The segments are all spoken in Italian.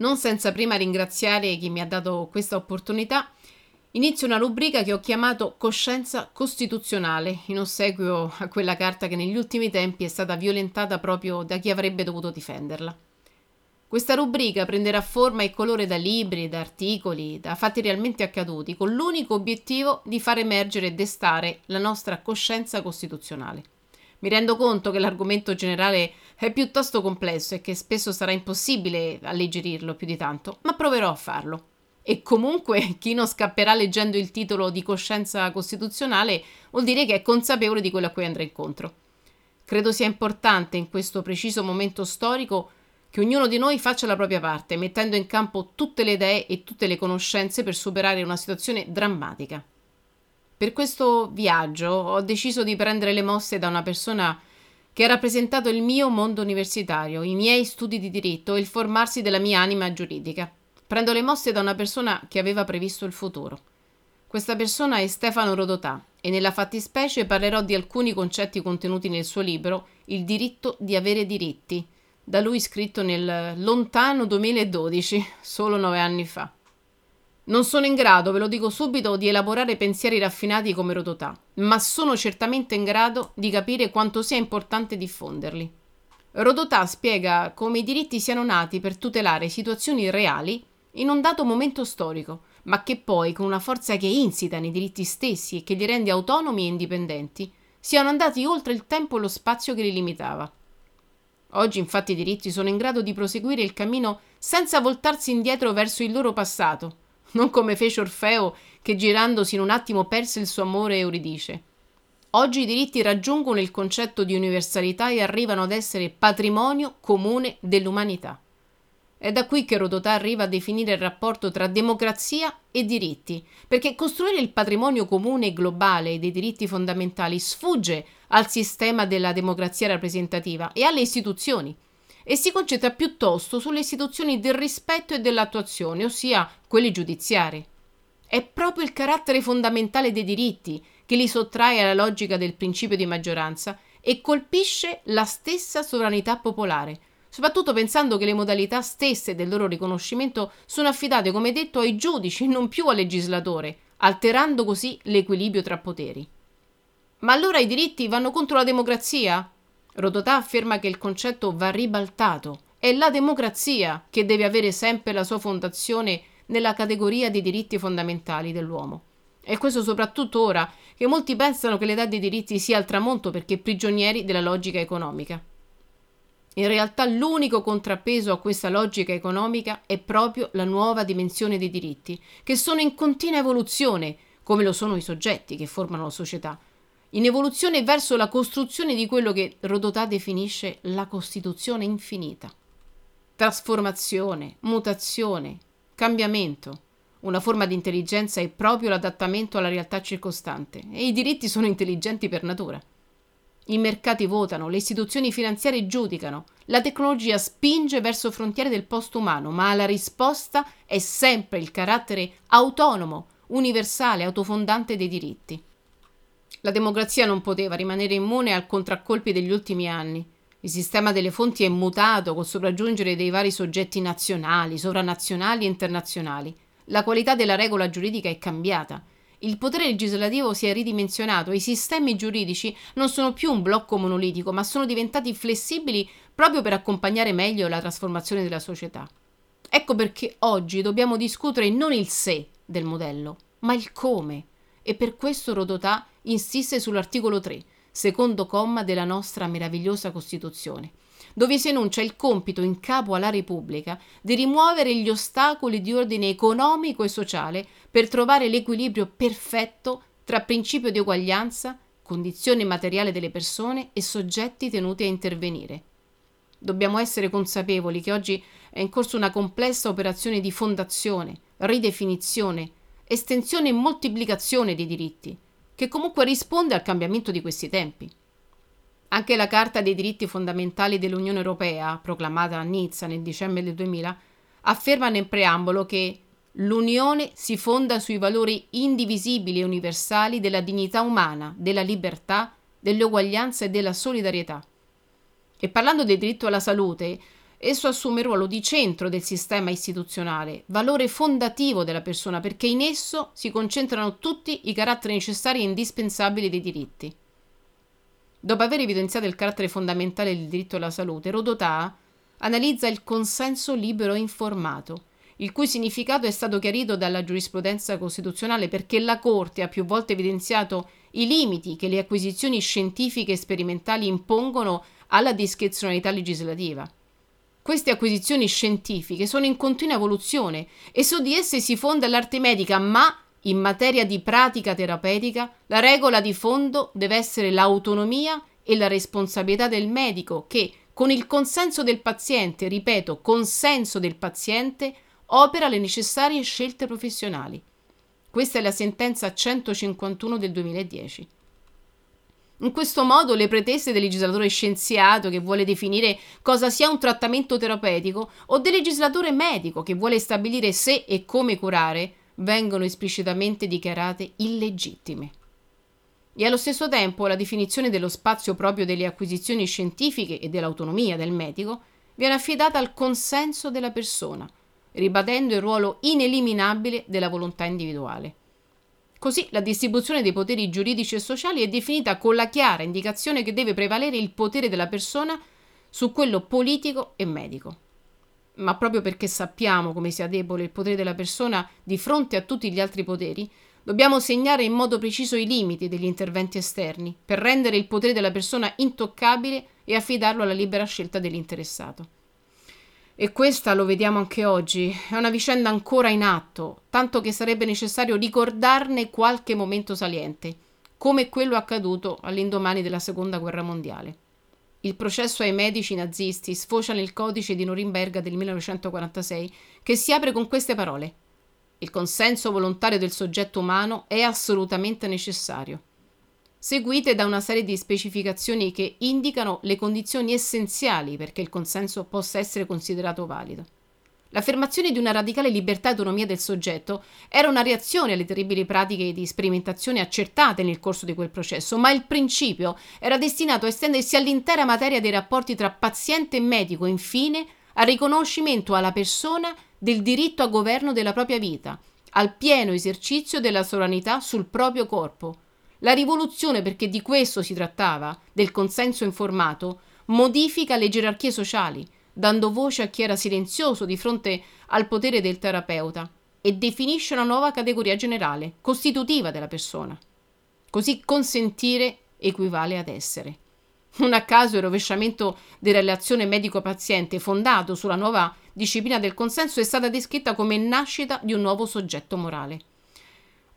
Non senza prima ringraziare chi mi ha dato questa opportunità, inizio una rubrica che ho chiamato Coscienza Costituzionale, in ossequio a quella carta che negli ultimi tempi è stata violentata proprio da chi avrebbe dovuto difenderla. Questa rubrica prenderà forma e colore da libri, da articoli, da fatti realmente accaduti, con l'unico obiettivo di far emergere e destare la nostra coscienza costituzionale. Mi rendo conto che l'argomento generale è piuttosto complesso e che spesso sarà impossibile alleggerirlo più di tanto, ma proverò a farlo. E comunque chi non scapperà leggendo il titolo di coscienza costituzionale vuol dire che è consapevole di quello a cui andrà incontro. Credo sia importante in questo preciso momento storico che ognuno di noi faccia la propria parte, mettendo in campo tutte le idee e tutte le conoscenze per superare una situazione drammatica. Per questo viaggio ho deciso di prendere le mosse da una persona che ha rappresentato il mio mondo universitario, i miei studi di diritto e il formarsi della mia anima giuridica. Prendo le mosse da una persona che aveva previsto il futuro. Questa persona è Stefano Rodotà e nella fattispecie parlerò di alcuni concetti contenuti nel suo libro Il diritto di avere diritti, da lui scritto nel lontano 2012, solo nove anni fa. Non sono in grado, ve lo dico subito, di elaborare pensieri raffinati come Rodotà, ma sono certamente in grado di capire quanto sia importante diffonderli. Rodotà spiega come i diritti siano nati per tutelare situazioni reali in un dato momento storico, ma che poi, con una forza che insita nei diritti stessi e che li rende autonomi e indipendenti, siano andati oltre il tempo e lo spazio che li limitava. Oggi infatti i diritti sono in grado di proseguire il cammino senza voltarsi indietro verso il loro passato, non come fece Orfeo che girandosi in un attimo perse il suo amore Euridice. Oggi i diritti raggiungono il concetto di universalità e arrivano ad essere patrimonio comune dell'umanità. È da qui che Rodotà arriva a definire il rapporto tra democrazia e diritti, perché costruire il patrimonio comune globale dei diritti fondamentali sfugge al sistema della democrazia rappresentativa e alle istituzioni, e si concentra piuttosto sulle istituzioni del rispetto e dell'attuazione, ossia quelle giudiziarie. È proprio il carattere fondamentale dei diritti che li sottrae alla logica del principio di maggioranza e colpisce la stessa sovranità popolare, soprattutto pensando che le modalità stesse del loro riconoscimento sono affidate, come detto, ai giudici e non più al legislatore, alterando così l'equilibrio tra poteri. Ma allora i diritti vanno contro la democrazia? Rodotà afferma che il concetto va ribaltato. È la democrazia che deve avere sempre la sua fondazione nella categoria dei diritti fondamentali dell'uomo. E questo soprattutto ora che molti pensano che l'età dei diritti sia al tramonto perché prigionieri della logica economica. In realtà l'unico contrappeso a questa logica economica è proprio la nuova dimensione dei diritti, che sono in continua evoluzione, come lo sono i soggetti che formano la società, in evoluzione verso la costruzione di quello che Rodotà definisce la Costituzione infinita. Trasformazione, mutazione, cambiamento. Una forma di intelligenza è proprio l'adattamento alla realtà circostante e i diritti sono intelligenti per natura. I mercati votano, le istituzioni finanziarie giudicano, la tecnologia spinge verso frontiere del post umano, ma la risposta è sempre il carattere autonomo, universale, autofondante dei diritti. La democrazia non poteva rimanere immune al contraccolpi degli ultimi anni. Il sistema delle fonti è mutato col sopraggiungere dei vari soggetti nazionali, sovranazionali e internazionali. La qualità della regola giuridica è cambiata. Il potere legislativo si è ridimensionato e i sistemi giuridici non sono più un blocco monolitico, ma sono diventati flessibili proprio per accompagnare meglio la trasformazione della società. Ecco perché oggi dobbiamo discutere non il se del modello, ma il come. E per questo Rodotà insiste sull'articolo 3, secondo comma della nostra meravigliosa Costituzione, dove si enuncia il compito in capo alla Repubblica di rimuovere gli ostacoli di ordine economico e sociale per trovare l'equilibrio perfetto tra principio di uguaglianza, condizione materiale delle persone e soggetti tenuti a intervenire. Dobbiamo essere consapevoli che oggi è in corso una complessa operazione di fondazione, ridefinizione, estensione e moltiplicazione dei diritti, che comunque risponde al cambiamento di questi tempi. Anche la Carta dei diritti fondamentali dell'Unione Europea, proclamata a Nizza nel dicembre del 2000, afferma nel preambolo che l'Unione si fonda sui valori indivisibili e universali della dignità umana, della libertà, dell'uguaglianza e della solidarietà. E parlando del diritto alla salute, Esso assume il ruolo di centro del sistema istituzionale, valore fondativo della persona, perché in esso si concentrano tutti i caratteri necessari e indispensabili dei diritti. Dopo aver evidenziato il carattere fondamentale del diritto alla salute, Rodotà analizza il consenso libero e informato, il cui significato è stato chiarito dalla giurisprudenza costituzionale perché la Corte ha più volte evidenziato i limiti che le acquisizioni scientifiche e sperimentali impongono alla discrezionalità legislativa. Queste acquisizioni scientifiche sono in continua evoluzione e su di esse si fonda l'arte medica, ma in materia di pratica terapeutica la regola di fondo deve essere l'autonomia e la responsabilità del medico che, con il consenso del paziente, ripeto, consenso del paziente, opera le necessarie scelte professionali. Questa è la sentenza 151 del 2010. In questo modo le pretese del legislatore scienziato che vuole definire cosa sia un trattamento terapeutico o del legislatore medico che vuole stabilire se e come curare vengono esplicitamente dichiarate illegittime. E allo stesso tempo la definizione dello spazio proprio delle acquisizioni scientifiche e dell'autonomia del medico viene affidata al consenso della persona, ribadendo il ruolo ineliminabile della volontà individuale. Così la distribuzione dei poteri giuridici e sociali è definita con la chiara indicazione che deve prevalere il potere della persona su quello politico e medico. Ma proprio perché sappiamo come sia debole il potere della persona di fronte a tutti gli altri poteri, dobbiamo segnare in modo preciso i limiti degli interventi esterni per rendere il potere della persona intoccabile e affidarlo alla libera scelta dell'interessato. E questa, lo vediamo anche oggi, è una vicenda ancora in atto, tanto che sarebbe necessario ricordarne qualche momento saliente, come quello accaduto all'indomani della Seconda Guerra Mondiale. Il processo ai medici nazisti sfocia nel codice di Norimberga del 1946, che si apre con queste parole. Il consenso volontario del soggetto umano è assolutamente necessario seguite da una serie di specificazioni che indicano le condizioni essenziali perché il consenso possa essere considerato valido. L'affermazione di una radicale libertà e autonomia del soggetto era una reazione alle terribili pratiche di sperimentazione accertate nel corso di quel processo, ma il principio era destinato a estendersi all'intera materia dei rapporti tra paziente e medico, infine al riconoscimento alla persona del diritto a governo della propria vita, al pieno esercizio della sovranità sul proprio corpo, la rivoluzione, perché di questo si trattava, del consenso informato, modifica le gerarchie sociali, dando voce a chi era silenzioso di fronte al potere del terapeuta e definisce una nuova categoria generale, costitutiva della persona. Così consentire equivale ad essere. Non a caso il rovesciamento della relazione medico-paziente fondato sulla nuova disciplina del consenso è stata descritta come nascita di un nuovo soggetto morale.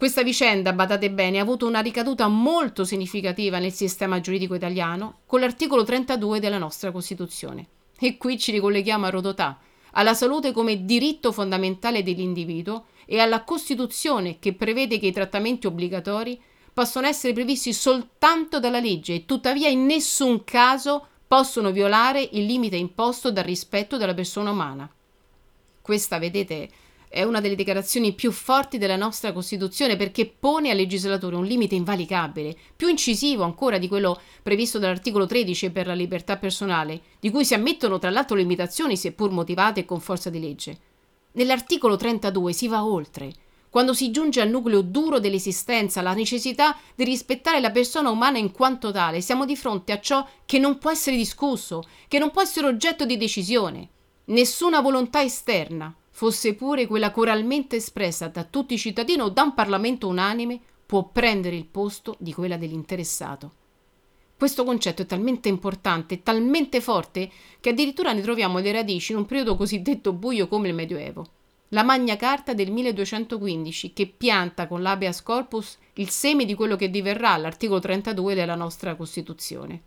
Questa vicenda, badate bene, ha avuto una ricaduta molto significativa nel sistema giuridico italiano con l'articolo 32 della nostra Costituzione. E qui ci ricolleghiamo a Rodotà, alla salute come diritto fondamentale dell'individuo e alla Costituzione che prevede che i trattamenti obbligatori possono essere previsti soltanto dalla legge e tuttavia in nessun caso possono violare il limite imposto dal rispetto della persona umana. Questa, vedete, è una delle dichiarazioni più forti della nostra Costituzione perché pone al legislatore un limite invalicabile, più incisivo ancora di quello previsto dall'articolo 13 per la libertà personale, di cui si ammettono tra l'altro limitazioni seppur motivate e con forza di legge. Nell'articolo 32 si va oltre. Quando si giunge al nucleo duro dell'esistenza, la necessità di rispettare la persona umana in quanto tale, siamo di fronte a ciò che non può essere discusso, che non può essere oggetto di decisione. Nessuna volontà esterna, fosse pure quella coralmente espressa da tutti i cittadini o da un Parlamento unanime, può prendere il posto di quella dell'interessato. Questo concetto è talmente importante, talmente forte, che addirittura ne troviamo le radici in un periodo cosiddetto buio come il Medioevo. La Magna Carta del 1215, che pianta con l'habeas corpus il seme di quello che diverrà l'articolo 32 della nostra Costituzione.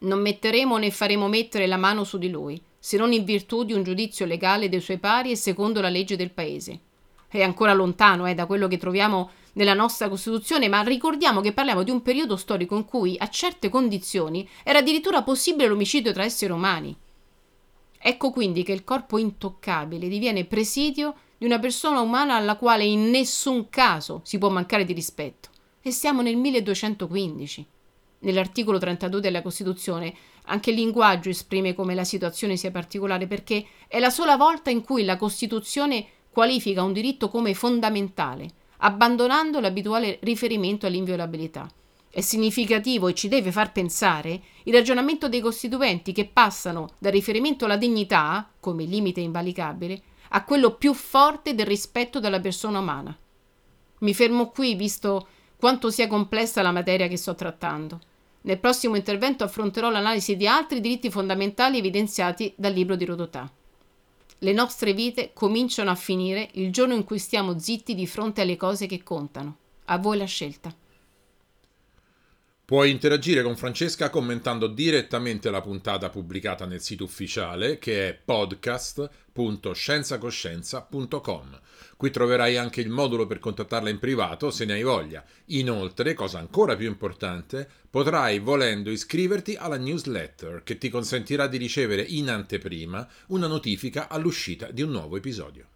Non metteremo né faremo mettere la mano su di lui, se non in virtù di un giudizio legale dei suoi pari e secondo la legge del paese. È ancora lontano eh, da quello che troviamo nella nostra Costituzione, ma ricordiamo che parliamo di un periodo storico in cui, a certe condizioni, era addirittura possibile l'omicidio tra esseri umani. Ecco quindi che il corpo intoccabile diviene presidio di una persona umana alla quale in nessun caso si può mancare di rispetto. E siamo nel 1215. Nell'articolo 32 della Costituzione Anche il linguaggio esprime come la situazione sia particolare perché è la sola volta in cui la Costituzione qualifica un diritto come fondamentale, abbandonando l'abituale riferimento all'inviolabilità. È significativo e ci deve far pensare il ragionamento dei costituenti che passano dal riferimento alla dignità, come limite invalicabile, a quello più forte del rispetto della persona umana. Mi fermo qui, visto quanto sia complessa la materia che sto trattando. Nel prossimo intervento affronterò l'analisi di altri diritti fondamentali evidenziati dal libro di Rodotà. Le nostre vite cominciano a finire il giorno in cui stiamo zitti di fronte alle cose che contano. A voi la scelta. Puoi interagire con Francesca commentando direttamente la puntata pubblicata nel sito ufficiale che è podcast.scienzacoscienza.com. Qui troverai anche il modulo per contattarla in privato se ne hai voglia. Inoltre, cosa ancora più importante, potrai volendo iscriverti alla newsletter che ti consentirà di ricevere in anteprima una notifica all'uscita di un nuovo episodio.